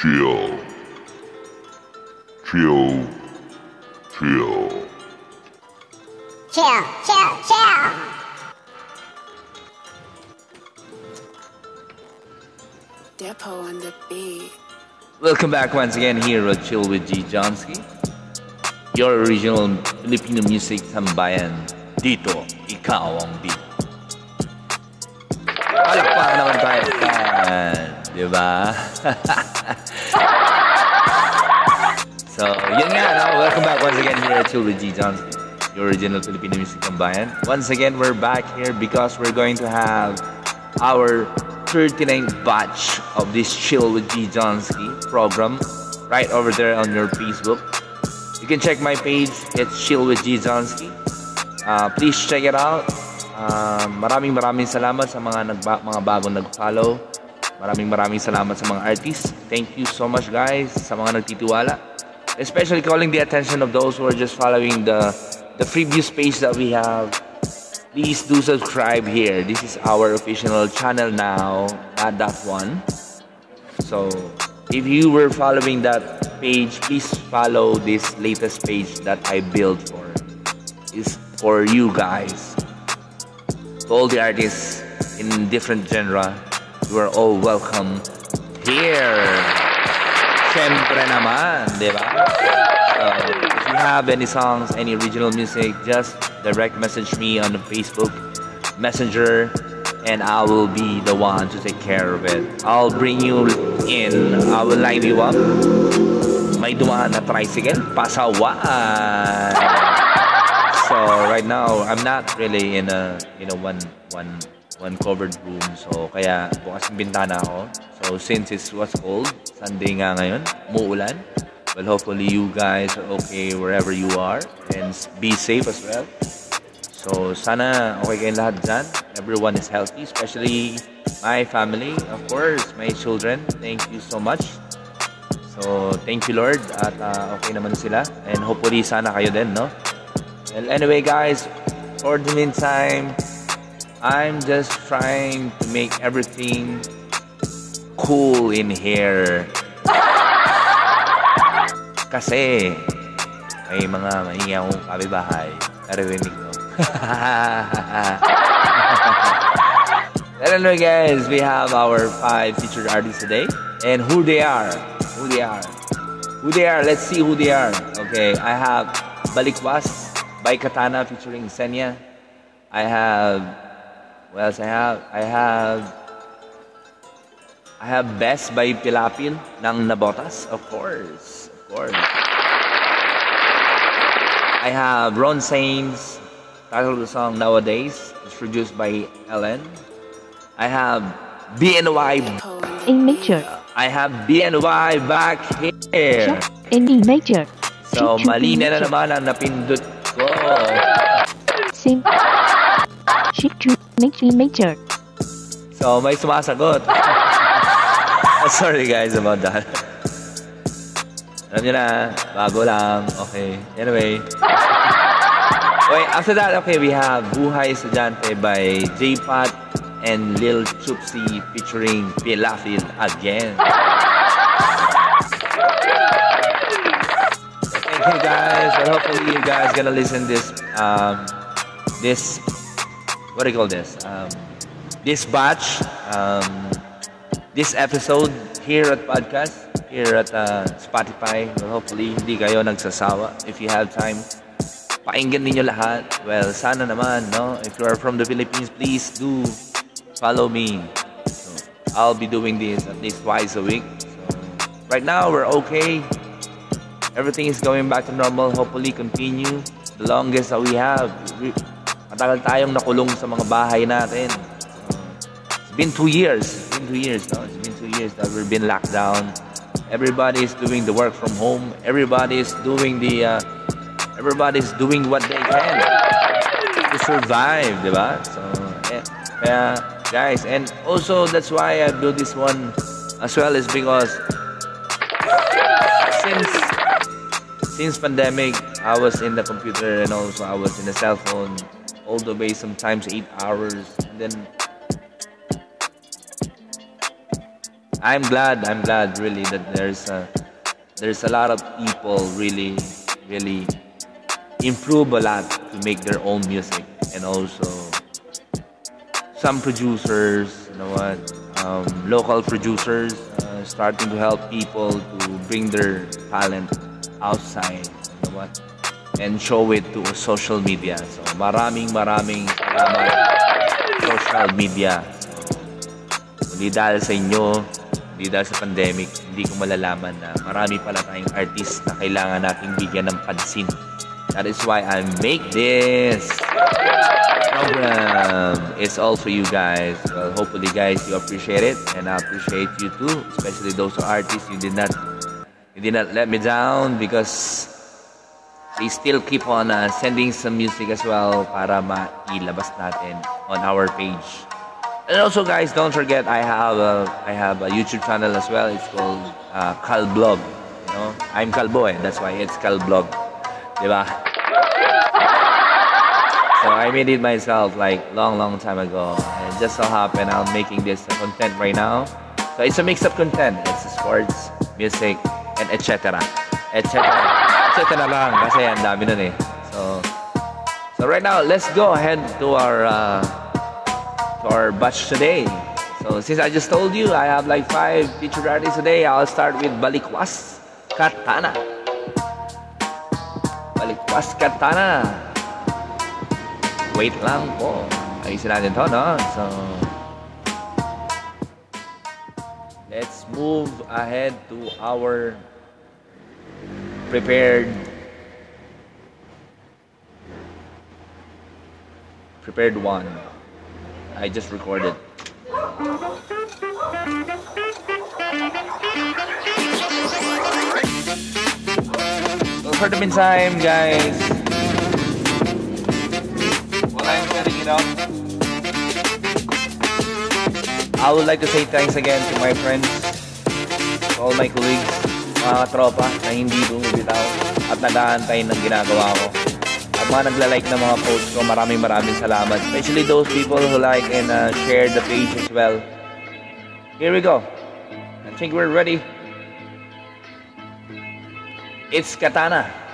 chill, chill, chill. Chill, chill, chill. Depot on the beat. Welcome back once again here at Chill with G. Johnsky. Your original Filipino music tambayan. Dito, ikaw ang beat. So? Welcome back once again here at Chill with G. Johnsky. Your original Filipino music tambayan. Once again, we're back here because we're going to have our 39th batch of this Chill with G. Johnsky program right over there on your Facebook. You can check my page. It's Chill with G. Johnsky. Uh, please check it out. Uh, maraming maraming salamat sa mga nagba, mga bagong nag-follow. Maraming maraming salamat sa mga artists. Thank you so much guys sa mga nagtitiwala. Especially calling the attention of those who are just following the the previous page that we have please do subscribe here. This is our official channel now, not that one. So, if you were following that page, please follow this latest page that I built for. Is for you guys. All the artists in different genre, are all welcome here. Siyempre naman, di ba? So, uh, if you have any songs, any original music, just direct message me on the Facebook Messenger and I will be the one to take care of it. I'll bring you in. I will line you up. May dumaan na tricycle. Pasawaan. So right now, I'm not really in a you know one one one covered room. So kaya bukas yung bintana ako. So since it was cold, Sunday nga ngayon, muulan. Well, hopefully you guys are okay wherever you are and be safe as well. So sana okay kayong lahat dyan. Everyone is healthy, especially my family, of course, my children. Thank you so much. So thank you Lord at uh, okay naman sila and hopefully sana kayo din, no? Well, anyway guys, for the meantime, I'm just trying to make everything cool in here. Kasi may mga maingay akong kabibahay. Narinig ko. Well, anyway guys, we have our five featured artists today. And who they are. Who they are. Who they are. Let's see who they are. Okay, I have Balikwas by Katana featuring Senya. I have... What else I have? I have... I have Best by Pilapil ng Nabotas. Of course. Of course. I have Ron Sainz, title of the song Nowadays. It's produced by Ellen. I have BNY. In major, I have BNY back here. in E major, So, mali na naman ang napindot ko. sim, shift to make major, So, may sumasagot. Sorry guys about that. Alam nyo na, bago lang. Okay. Anyway. Wait, after that, okay, we have Buhay Estudyante by J-Pat and Lil Chupsi featuring Pilafil again. Thank you guys. Well, hopefully you guys gonna listen this, um, this, what do you call this? Um, this batch, um, this episode here at podcast, here at uh, Spotify. Well, hopefully, hindi kayo nagsasawa. If you have time, pakinggan ninyo lahat. Well, sana naman, no? If you are from the Philippines, please do follow me. So, I'll be doing this at least twice a week. So, right now, we're okay. Everything is going back to normal. Hopefully, continue. The longest that we have. We, matagal tayong nakulong sa mga bahay natin. It's been two years. It's been two years, no? It's been two years that we've been locked down. Everybody is doing the work from home. Everybody is doing the, uh, everybody is doing what they can to survive, di ba? So, eh, kaya, guys, and also that's why I do this one as well is because since since pandemic, I was in the computer and also I was in the cell phone all the way sometimes eight hours and then I'm glad, I'm glad really that there's a, there's a lot of people really, really improve a lot to make their own music and also some producers, you know what, um, local producers uh, starting to help people to bring their talent outside, you know what, and show it to social media. So maraming maraming salamat social media. Hindi dahil sa inyo, hindi dahil sa pandemic, hindi ko malalaman na marami pala tayong artist na kailangan nating bigyan ng pansin. That is why I make this program. It's all for you guys. Well, hopefully, guys, you appreciate it, and I appreciate you too, especially those artists you did not, you did not let me down because they still keep on uh, sending some music as well para mailabas natin on our page. And also, guys, don't forget I have a, I have a YouTube channel as well. It's called uh, Calblog. You know, I'm Calbo eh. That's why it's Calblog. Diba? So I made it myself like long, long time ago. And it just so happened I'm making this content right now. So it's a mix of content. It's sports, music, and etc. Etc. Etc. lang kasi ang dami nun eh. So, so right now, let's go ahead to our uh, to our batch today. So since I just told you I have like five featured artists today, I'll start with Balikwas Katana. Balikwas Katana. Wait lang po. Ayusin natin to, no? So, let's move ahead to our prepared prepared one. I just recorded. So for the meantime, guys, while I'm setting it up, I would like to say thanks again to my friends, all my colleagues, mga tropa na hindi bumibitaw at nag-aantay ng ginagawa ko. At mga nagla-like ng mga posts ko, maraming maraming salamat. Especially those people who like and uh, share the page as well. Here we go. I think we're ready. It's Katana.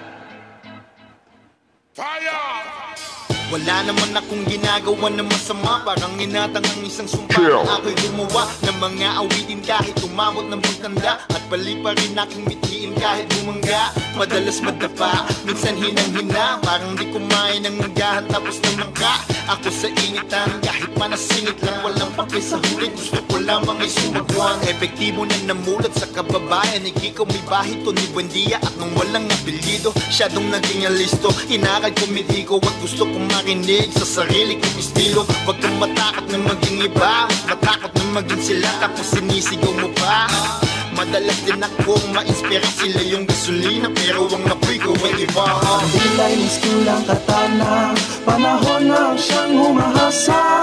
Wala naman akong ginagawa na masama. Parang inatang ang isang sumpa. Na ako'y gumawa Ng mga awitin kahit umabot ng pagtanda. At pali pa rin aking mithiin kahit bumangga. Madalas madapa, minsan hinang-hina. Parang di kumain ng nagahan tapos ng mangka. Ako sa initan kahit manasingit lang Walang pake sa huli, gusto ko lamang ay sumagwan Epektibo na namulat sa kababayan. Ikikaw may bahit to ni Buendia At nung walang apelyido, siya dong naging alisto. Inaral ko mitiko at gusto kong marinig Sa sarili kong estilo. Huwag kang matakot na maging iba. Matakot na maging sila tapos sinisigaw mo pa. Madalas din akong ma-inspira sila yung gasolina Pero ang apoy ko ay iba. Dilay ni Skulang Katana Panahon na siyang humahasa.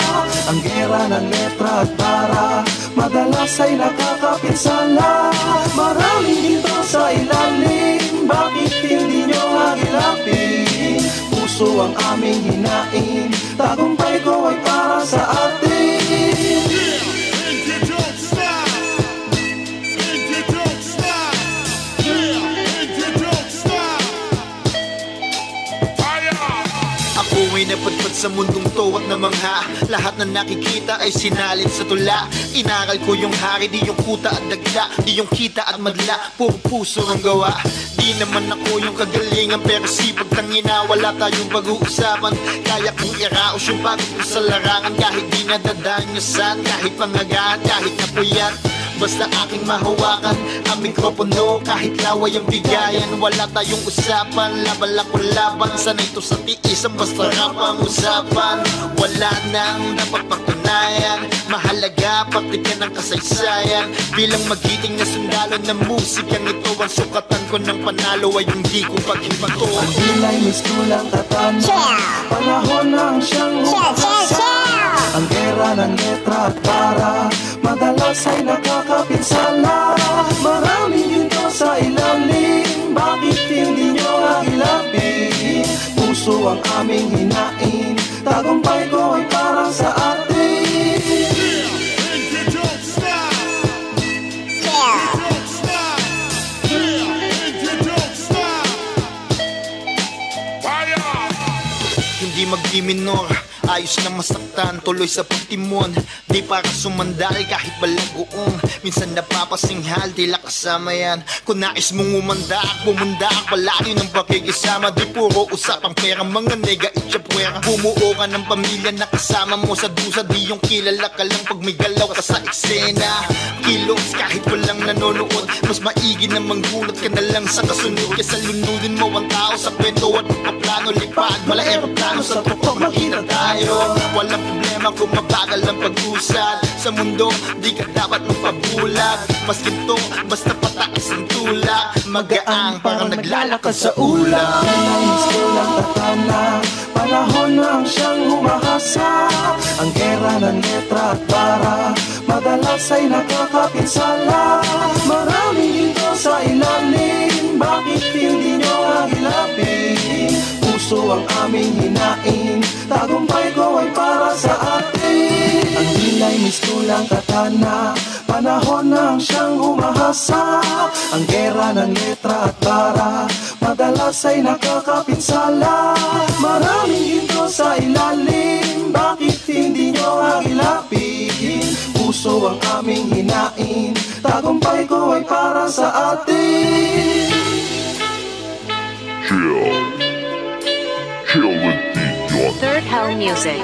Ang gera ng letra at para Madalas ay nakakapinsala Maraming dito sa ilalim Bakit hindi nyo agilapin Puso ang aming hinain. Tagumpay ko ay para sa atin sa mundong to at namangha. Lahat na nakikita ay sinalin sa tula. Inaral ko yung hari, di yung kuta at dagla Di yung kita at madla, puro puso ang gawa. Di naman ako yung kagalingan pero sipag tangina Wala tayong pag-uusapan. Kaya kong iraos yung ko sa larangan Kahit di nadadaan nyo saan, kahit pangagaan, kahit napuyat Basta aking mahawakan ang mikropono Kahit laway ang bigayan. Wala tayong usapan Laban lang kung laban. Sanay to sa tiis Ang basta rap ang usapan. Wala nang dapat patunayan Mahalaga Paktikan ng kasaysayan. Bilang magiting na sundalo ng musikang ito Ang sukatan ko ng panalo Ay yung di ko pag-ibato. Ang dilay ni Skulang Katana Panahon na siyang humahasa Ang gera ng letra at para Madalas ay kapinsala Maraming ginto sa ilalim. Bakit hindi nyo nailapin? Puso ang aming hinain. Tagumpay ko ay parang sa atin. Hindi mag-diminor di Ayos na masaktan, tuloy sa pagtimon. Di para sumandal kahit balagoong Minsan napapasinghal, tila kasama yan. Kung nais mong umandak, bumundak Palagi ng pakikisama. Di puro usapang pera, mga nega itchapwera Bumuo ka ng pamilya na kasama mo. Sa dusa Di yung kilala ka lang pag may galaw ka sa eksena. Kilos kahit walang nanonood. Mas maigi na manggulat ka na lang sa kasunod. Kesa lunudin mo ang tao sa kwento at paplano Lipad, mala aeroplano sa totoo. Makita tayo Walang problema kung mabagal ang pag-usad. Sa mundo, di ka dapat magpabulag. Mas ginto, basta pataas ang tulak. Magaang, parang naglalakad sa ulap Nais ko lang Panahon nang siyang humahasa. Ang gera ng letra at para Madalas ay nakakapinsala. Maraming dito sa ilalim Bakit hindi nyo agilapin Puso ang aming hinain Tagumpay ko ay para sa atin. Ang dilay mistulang katana. Panahon nang siyang humahasa Ang gera ng letra at para Madalas ay nakakapinsala Maraming hinto sa ilalim. Bakit hindi nyo agilapin Puso ang aming hinain Tagumpay ko ay para sa atin. Chill. Chill with DJ Third Hell Music.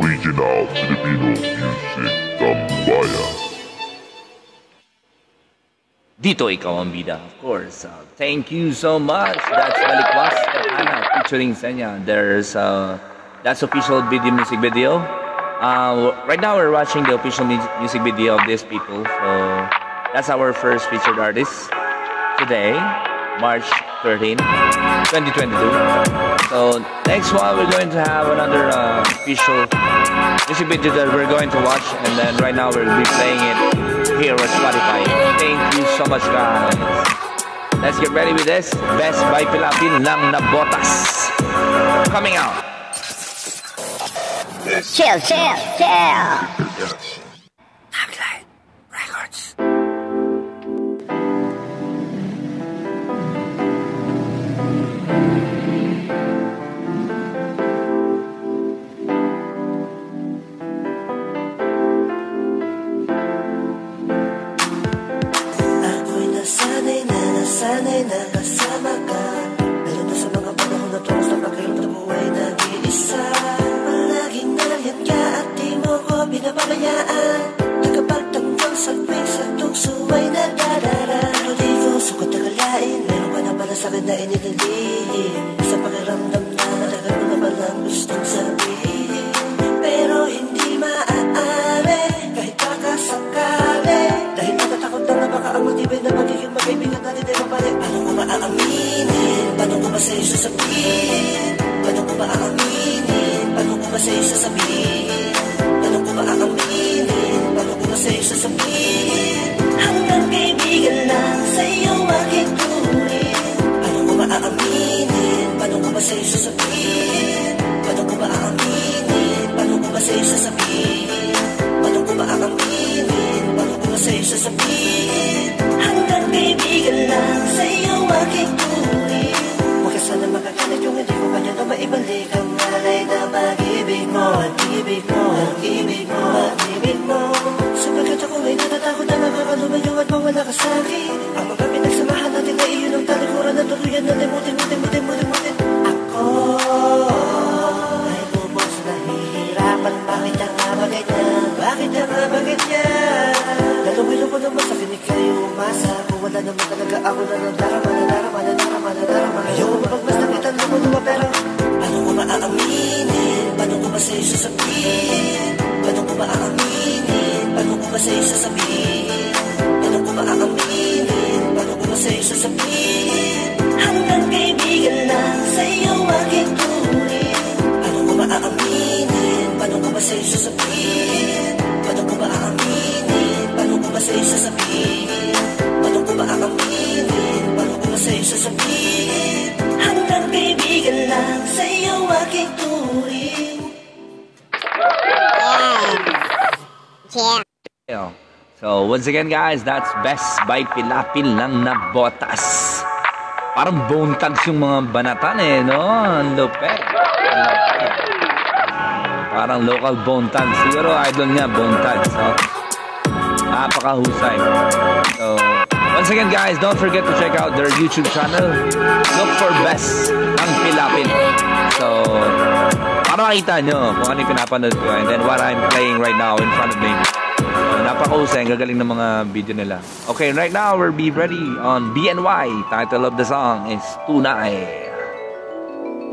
Regional Filipino Music Tambayan. Dito ikaw ang bida, of course. Uh, thank you so much. That's Balikwas Ana featuring Senya. There's uh, that's official video music video. Uh, right now we're watching the official music video of these people. So that's our first featured artist today, March 13, 2022. So next one we're going to have another uh, official music video that we're going to watch, and then right now we'll be playing it here on Spotify. Thank you so much, guys. Let's get ready with this. Best by Pilapin lang na botas. Coming out. Chill, chill, chill. Ko Bakit ang nga ba ganyan? Lalumilo ko naman sa kinig kayo umasa Kung wala naman talaga ako na nadarama, nadarama, nadarama, nadarama Ayoko mapagmastakitan ng mga pero Paano ko maaaminin? Paano ko ba sa'yo sasabihin? Paano ko maaaminin? Paano ko ba sa'yo sasabihin? Once again guys, that's Best by Pilapil lang na botas. Parang bone tags yung mga banatan eh, no? Ang lupet. Ang lupet. Parang local bone tag. Siguro idol niya, bone tag. So, napakahusay. So, once again guys, don't forget to check out their YouTube channel. Look for Best ang Pilapin. So, para makita nyo kung ano yung pinapanood ko and then what I'm playing right now in front of me. So, napakahusay, ang gagaling ng mga video nila. Okay, right now we'll be ready on BNY. Title of the song is Tunay.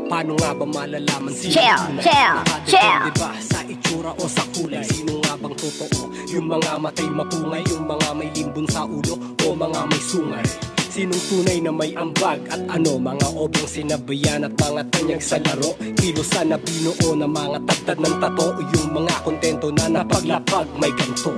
Paano nga ba malalaman sino Chill, chill, chill. ba sa itsura o sa kulay? Sino nga bang totoo? Yung mga matay mapungay, yung mga may limbon sa ulo o mga may sungay? Sinong tunay na may ambag at ano? Mga obrang sinabayan at mga tanyag sa laro. Kilusan na binuo na mga tagtad ng tato. Yung mga kontento na napaglapag may ganto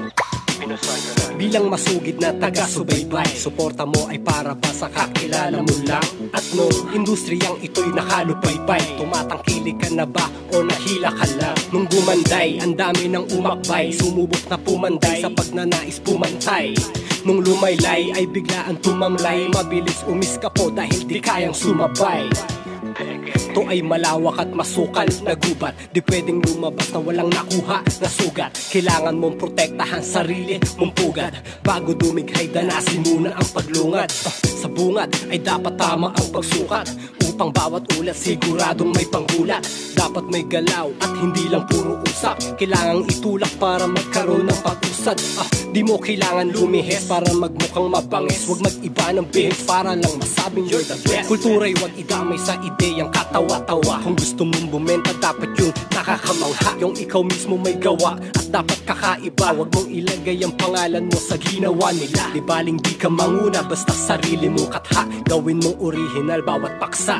Bilang masugid na taga-subaybay Suporta mo ay para ba sa kakilala mo lang. At nung industriyang ito'y nakalupaypay Tumatangkilik ka na ba o nahila ka lang? Nung gumanday, ang dami ng umakbay Sumubok na pumanday sa pagnanais pumantay Nung lumaylay ay biglaan tumamlay. Mabilis umiska po dahil di kayang sumabay. Ito ay malawak at masukal na gubat. Di pwedeng lumabas na walang nakuha na sugat. Kailangan mong protektahan sarili mong pugad. Bago dumighay danasin muna ang paglungad. Ah, Sa bungad ay dapat tama ang pagsukat Upang bawat ulat siguradong may panggulat Dapat may galaw at hindi lang puro usap. Kailangang itulak para magkaroon ng pag-usad. Ah, Di mo kailangan lumihis para magmukhang mabangis. Huwag mag-iba ng bihis para lang masabing you're the best. Kultura'y huwag idamay sa ideyang katawa-tawa. Kung gusto mong bumenta dapat yung nakakamangha. Yung ikaw mismo may gawa at dapat kakaiba. Huwag mong ilagay ang pangalan mo sa ginawa nila. Di baling di ka manguna basta sarili mo katha. Gawin mong original bawat paksa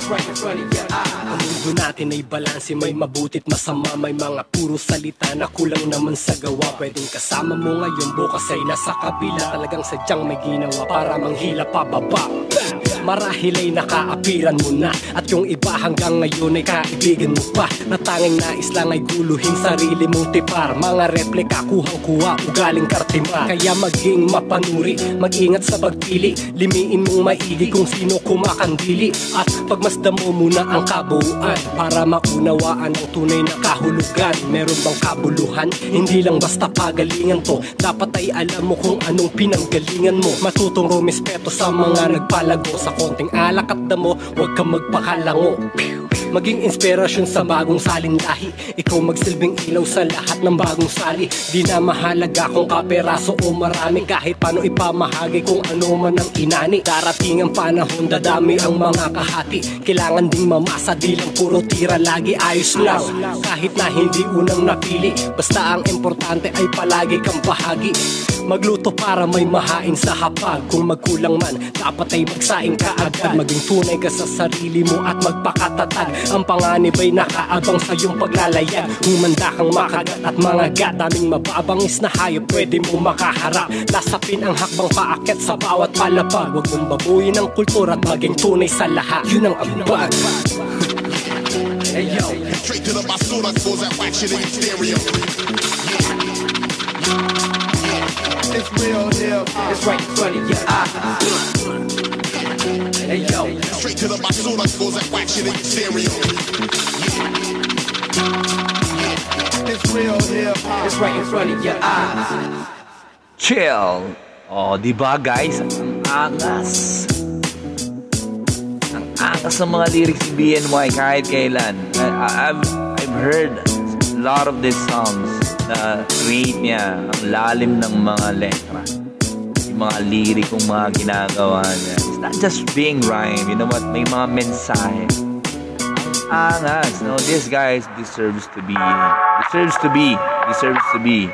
Ang mundo natin ay balanse May mabutit masama May mga puro salita na kulang naman sa gawa. Pwedeng kasama mo ngayon Bukas ay nasa kabila. Talagang sadyang may ginawa Para manghila pababa Marahil ay nakaapiran mo na. At yung iba hanggang ngayon ay kaibigan mo pa. Na nais lang ay guluhin sarili mong tipar. Mga replika kuhang-kuha ugaling kartima Kaya maging mapanuri Mag-ingat sa pagpili. Limiin mong maigi kung sino kumakandili. At pagmasdan mo muna ang kabuuan. Para maunawaan ang tunay na kahulugan. Meron bang kabuluhan? Hindi lang basta pagalingan to. Dapat ay alam mo kung anong pinanggalingan mo. Matutong rumispeto sa mga nagpalago Sa konting alak at damo Huwag kang magpakalango. Maging inspirasyon sa bagong salin lahi. Ikaw magsilbing ilaw sa lahat ng bagong sali. Di na mahalaga kung kaperaso o marami. Kahit paano ipamahagi kung ano man ang inani. Darating ang panahon dadami ang mga kahati. Kailangan ding mamasa di lang puro tira. Lagi ayos lang Kahit na hindi unang napili. Basta ang importante ay palagi kang bahagi Magluto para may mahain sa hapag. Kung magkulang man, dapat ay magsaing ka agad Maging tunay ka sa sarili mo at magpakatatag. Ang panganib ay nakaabang sa iyong paglalayag. Humanda kang makagat at mga gat. Daming mababangis na hayop pwede mo makaharap. Lasapin ang hakbang paakyat sa bawat palapag. Huwag mong babuyin ang kultura at maging tunay sa lahat. Yun ang ambag Hey yo, Straight to the basura, goes that whack shit in stereo. It's real hip It's right in front of your eyes Hey yo, Straight to the basura, goes that whack shit in your stereo. it's real hip It's right in front of your eyes Chill. Oh, di ba guys? Ang angas. Ang angas ng mga lyrics ni BNY kahit kailan. I, I- I've, I've heard a lot of these songs na create niya. Ang lalim ng mga letra. Yung mga lirikong mga ginagawa niya. It's not just being rhyme. You know what? May mga mensahe. Ang angas. No, this guy deserves to be, deserves to be, deserves to be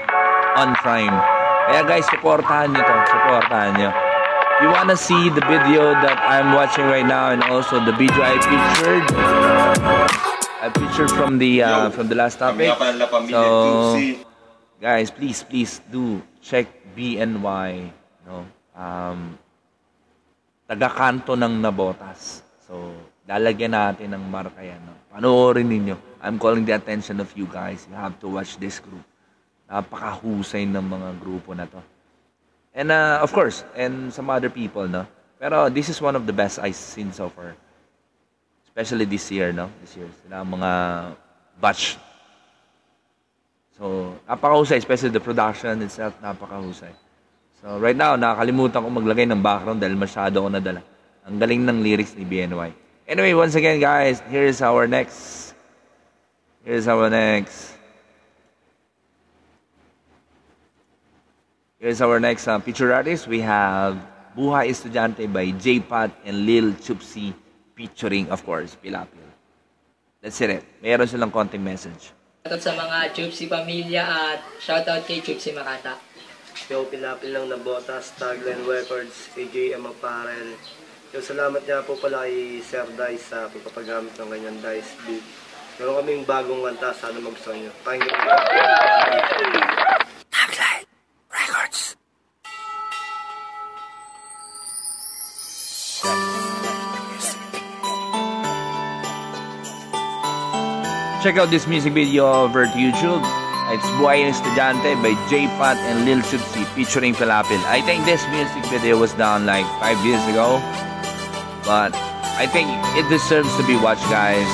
on prime. Kaya guys, supportahan nyo to. Supportahan nyo. You wanna see the video that I'm watching right now and also the video I pictured? I pictured from the uh, from the last topic. So, guys, please, please do check BNY. No? Um, taga-kanto ng Nabotas. So, lalagyan natin ng marka yan. No? Panoorin ninyo. I'm calling the attention of you guys. You have to watch this group. Napakahusay ng mga grupo na to. And uh, of course, and some other people, no? Pero this is one of the best I've seen so far. Especially this year, no? This year. Sila ang mga batch. So, napakahusay. Especially the production itself, napakahusay. So, right now, nakakalimutan ko maglagay ng background dahil masyado ko nadala. Ang galing ng lyrics ni BNY. Anyway, once again, guys, here's our next. Here's our next. Here's our next uh, feature artist. We have Buhay Estudyante by J-Pat and Lil Chupsi featuring, of course, Pilapil. That's it. Meron silang konting message. Shoutout sa mga Chupsi pamilya at shoutout kay Chupsi Makata. Yo, pinapil lang na Botas, Tagline Records, AJM Apparel. Yo, salamat nga po pala kay Sir Dice sa pagpapagamit ng kanyang Dice beat. Meron kaming bagong kanta, sana magustuhan nyo. Pakinggan po. Check out this music video over to YouTube. It's Buhay Estudyante by J-Pat and Lil Chupsi featuring Pilapil. I think this music video was done like 5 years ago. But I think it deserves to be watched, guys.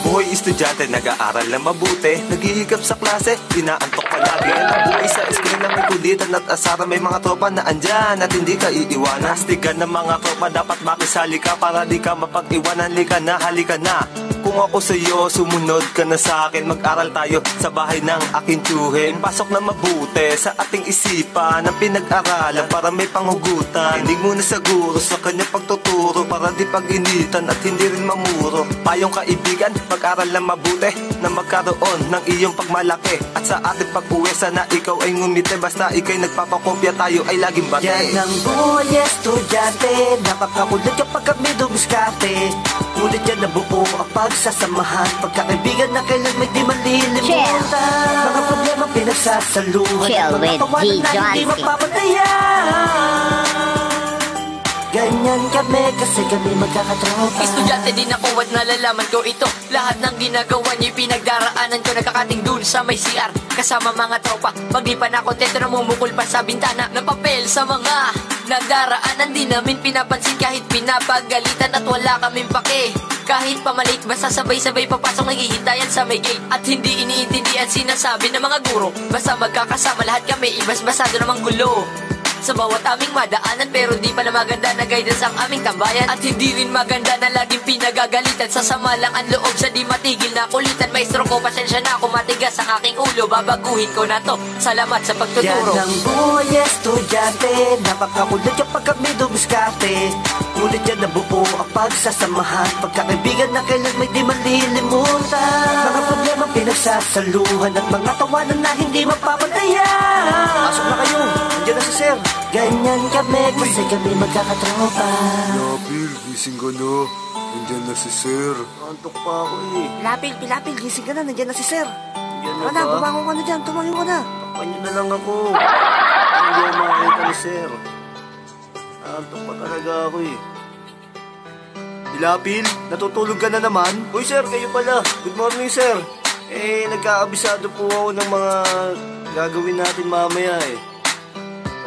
Buhay estudyante, nag-aaral na mabuti Naghihigap sa klase, dinaantok palagi Ang buhay sa eskwela may kulitan at asara May mga tropa na andyan at hindi ka iiwanan Astigan ng mga tropa, dapat makisali ka Para di ka mapag-iwanan, lika na, halika na kung ako sa iyo, sumunod ka na sa akin Mag-aral tayo sa bahay ng aking tiyuhin. Pasok na mabuti sa ating isipan. Ang pinag-aralan para may panghugutan Hindi mo na siguro sa kanyang pagtuturo Para di pag-initan at hindi rin mamuro. Payong kaibigan, mag-aral na mabuti Na magkaroon ng iyong pagmalaki. At sa ating pag-uwi, sana ikaw ay ngumiti. Basta ikay nagpapakopya, tayo ay laging bate Yan ang buhay estudyante. Napakakulit kapag kami dumiskarte. Ngunit yan nabuo ang pagsasamahan Pagkakaibigan na kailan may di malilimutan Mga problema pinagsasaluhan. Chill with D. na Ganyan kami kasi kami magkakatropa Estudyante din ako at nalalaman ko ito. Lahat ng ginagawa niyo pinagdaraanan ko. Nagkakating dun sa may CR Kasama mga tropa. Paglipan ako teto namumukul pa sa bintana. Ng papel sa mga nagdaraanan Di namin pinapansin kahit pinapagalitan At wala kaming pake. Kahit pamalit, basta sabay-sabay papasok. Naghihintayan sa may gate. At hindi iniintindihan sinasabi ng mga guro. Basta magkakasama lahat kami, ibas-basado namang gulo sa bawat aming madaanan Pero di pala maganda na guidance ang aming tambayan. At hindi rin maganda na laging pinagagalitan. Sasama lang ang loob sa di matigil na kulitan. Maestro ko, pasensya na ako matigas ang aking ulo. Babaguhin ko na to. Salamat sa pagtuturo. Yan ang buhay estudyante. Napakakulit kapag kami dumiskarte Ngunit yan nabuo ang pagsasamahan. Pagkakaibigan na kailan may di malilimutan. Mga problema pinagsasaluhan. At mga tawanan na hindi mapapatayan Pasok na kayo, nandiyan na si Sir Ganyan kami kasi kami magkakatropa Lapil, gising ka na. Nandiyan na si Sir. Antok pa ako eh. Lapil, pilapil, gising ka na, nandiyan na si Sir Yan Tara na na, ba? bumangon ka na dyan, tumayo ka na Panyo na lang ako. Hindi ako makakita ni Sir. Antok pa talaga ako eh. Dilapil, natutulog ka na naman? Uy sir, kayo pala. Good morning sir. Eh, nagkaabisado po ako ng mga gagawin natin mamaya eh.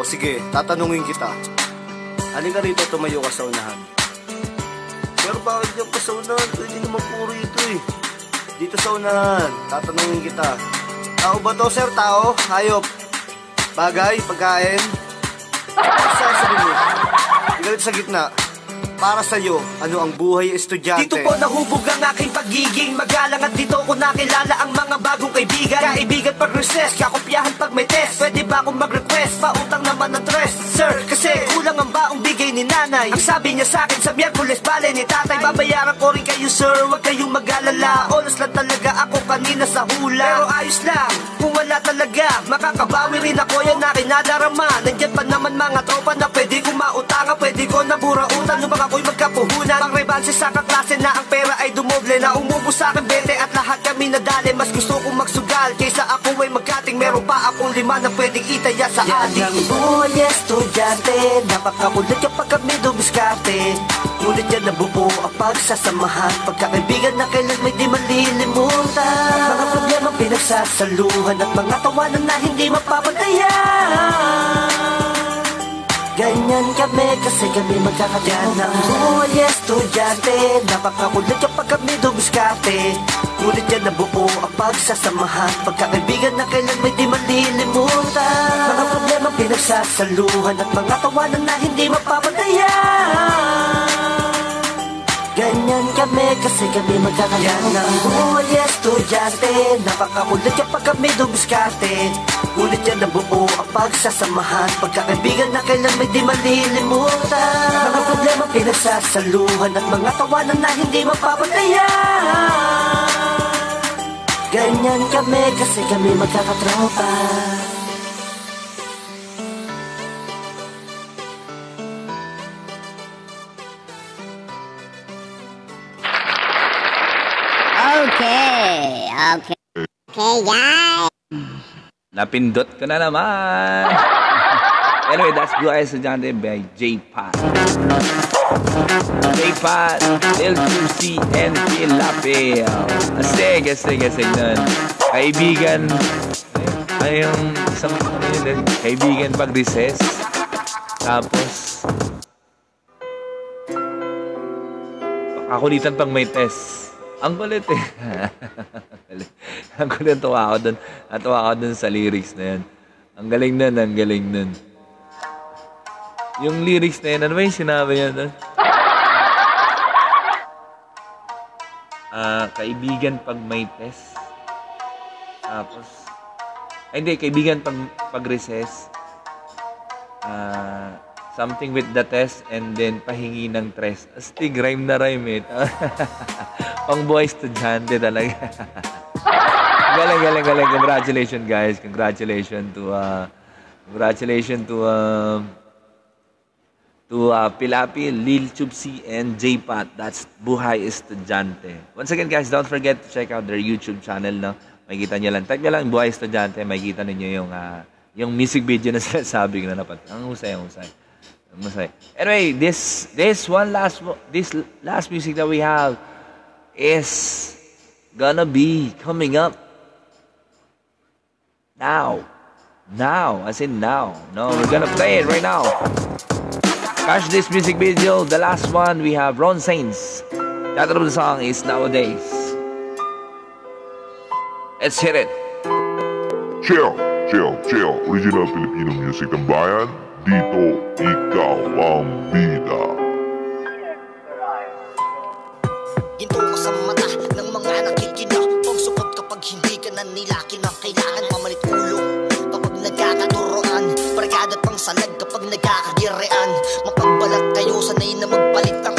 O sige, tatanungin kita. Halika rito, tumayo ka sa unahan. Pero bakit dyan pa sa unahan? Pwede naman po rito eh. Dito sa unahan, tatanungin kita. Tao ba to, sir? Tao? Hayop? Bagay? Pagkain? Ano sasabihin mo? Galit sa gitna. Para sa'yo, ano ang buhay estudyante? Dito po nahubog ang aking pagiging magalang At dito ko nakilala ang mga bagong kaibigan Kaibigan pag recess, kakopyahan pag may test Pwede ba akong mag-request? Pautang naman ng tres Sir, kasi kulang ang baong bigay ni nanay. Ang sabi niya sa akin sa Miyerkules bale ni tatay Babayaran ko rin kayo sir, huwag kayong mag-alala. Oras lang talaga ako kanina sa hula. Pero ayos lang, kung wala talaga Makakabawi rin ako. Yan na kinadarama Nandyan pa naman mga tropa na pwede ko mautangan Pwede ko nabura utang Lubang ako'y magkapuhunan Pang rebanse sa kaklase na ang pera ay dumoble Na umubos sa akin. 20 at lahat kami nadali Mas gusto kong magsugal. Kaysa ako ay magkating Meron pa akong lima na pwedeng itaya sa ating Yan ang buhay estudyante Napakakulit kapag kami dumiskarte Ngunit yan nabuo ang pagsasamahan. Pagkakaibigan na kailan may di malilimutan Mga problema pinagsasaluhan At mga tawanan na hindi mapapatayan Ganyan kami kasi kami magkakatiyan ng buhay estudyante. Napakakulit kapag kami dumiskarte Ngunit yan nabuo ang pagsasamahan. Pagkakaibigan na kailan may di malilimutan. Mga problema pinagsasaluhan At mga tawanan na hindi mapapatayan. Ganyan kami kasi kami magkakayan ng buhay estudyante. Napakakulit kapag kami dumiskarte. Ngunit yan nabuo ang pagsasamahan. Pagkakaibigan na kailan may di malilimutan. Mga problema pinagsasaluhan At mga tawanan na hindi mapapatayan Ganyan kami kasi kami magkakatropa Okay, okay. Okay, guys. Napindot ko na naman. Anyway, that's Buhay Estudyante by J-Pat. J-Pat, L2C, and Pilapil. Astig, astig, astig nun. Kaibigan, ay yung isang, ano yun, eh, kaibigan pag recess. Tapos, kakulitan pang may test. Ang kulit eh. ang kulit tuwa ako dun. Natuwa ako dun sa lyrics na yan. Ang galing nun, ang galing nun. Yung lyrics na yan, ano ba yung sinabi niya dun? Ah, kaibigan pag may test. Tapos, ay hindi, kaibigan pag, pag recess. Ah, something with the test and then pahingi ng tres. Astig, rhyme na rhyme eh. Pang boy estudyante talaga. galing, galing, galing. Congratulations guys. Congratulations to uh, congratulations to um to uh, Pilapi, Lil Chubsi, and J-Pat. That's Buhay Estudyante. Once again, guys, don't forget to check out their YouTube channel. No? Makikita nyo lang. Type nyo lang Buhay Estudyante. Makikita ninyo yung, uh, yung music video na sinasabi ko na napat. Ang husay, ang husay. Ang husay. Anyway, this, this one last, this last music that we have is gonna be coming up now. Now, as in now. No, we're gonna play it right now. Catch this music video. The last one, we have Ron Saints. Title of the song is Nowadays. Let's hit it. Chill, chill, chill. Original Filipino music ng bayan. Dito, ikaw ang bida. Ginto ka sa mata ng mga nakikinig Pag sukot kapag hindi ka na nila kinakailangan Mamalit ulo kapag nagkakaturoan Barkada at pangsalag kapag nagkakagirean Mapagbalat kayo sanay na magpalit ng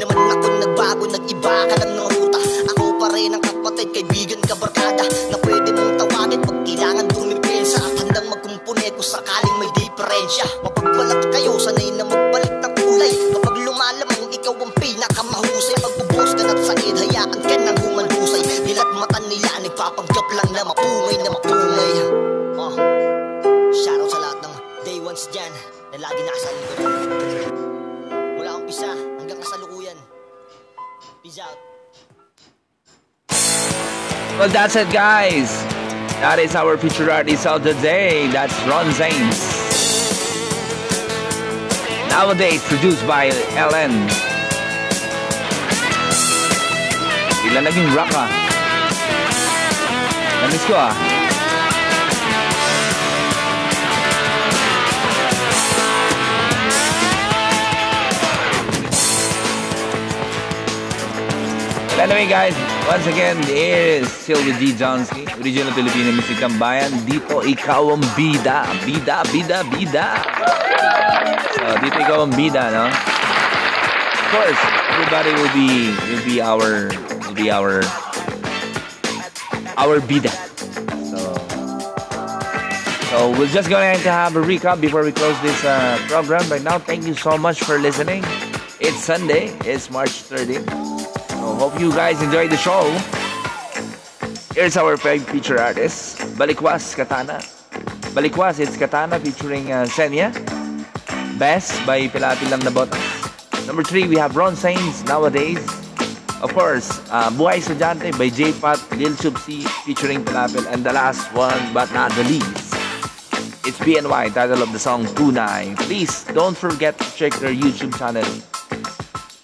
naman that's it, guys. That is our featured artist of the day. That's Ron Zanes. Nowadays, produced by LN. Bigla naging rock ah. Namiss ko ah. But anyway guys, once again, here is Sylvia G. Johnsky, original Filipino music tambayan. Dito ikaw ang bida. Bida, bida, bida. So, dito ikaw ang bida, no? Of course, everybody will be will be our will be our our bida. So, so we're just going to have a recap before we close this uh, program. Right now, thank you so much for listening. It's Sunday. It's March 30th. Hope you guys enjoyed the show. Here's our feature artist, Balikwas Katana. Balikwas, it's Katana featuring uh, Senya. Best by Pilapil Lang na Botas. Number three, we have Ron Sainz, Nowadays. Of course, uh, Buhay Estudyante by J-Pat, Lil Subsi featuring Pilapil. And the last one, but not the least, it's BNY, title of the song Tunay. Please don't forget to check their YouTube channel.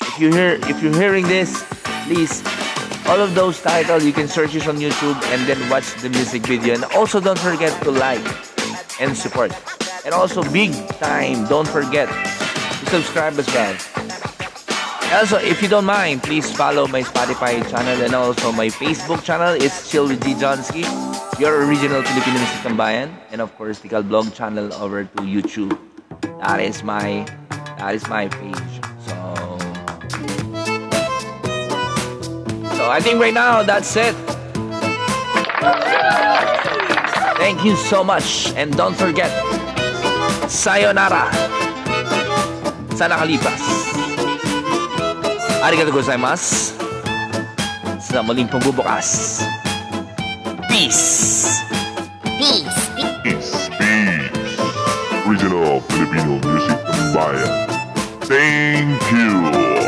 If you hear, if you're hearing this, please all of those titles you can search it on YouTube and then watch the music video. And also don't forget to like and support. And also big time, don't forget to subscribe as well. Also, if you don't mind, please follow my Spotify channel and also my Facebook channel. It's Chill with. Johnsky, your original Filipino music tambayan. And of course, the blog channel over to YouTube. That is my that is my page. I think right now that's it. Thank you so much and don't forget Sayonara sa nakalipas. Arigato gozaimasu sa muling pagbubukas. Peace! Peace! Peace, peace. Original Filipino music tambayan. Thank you.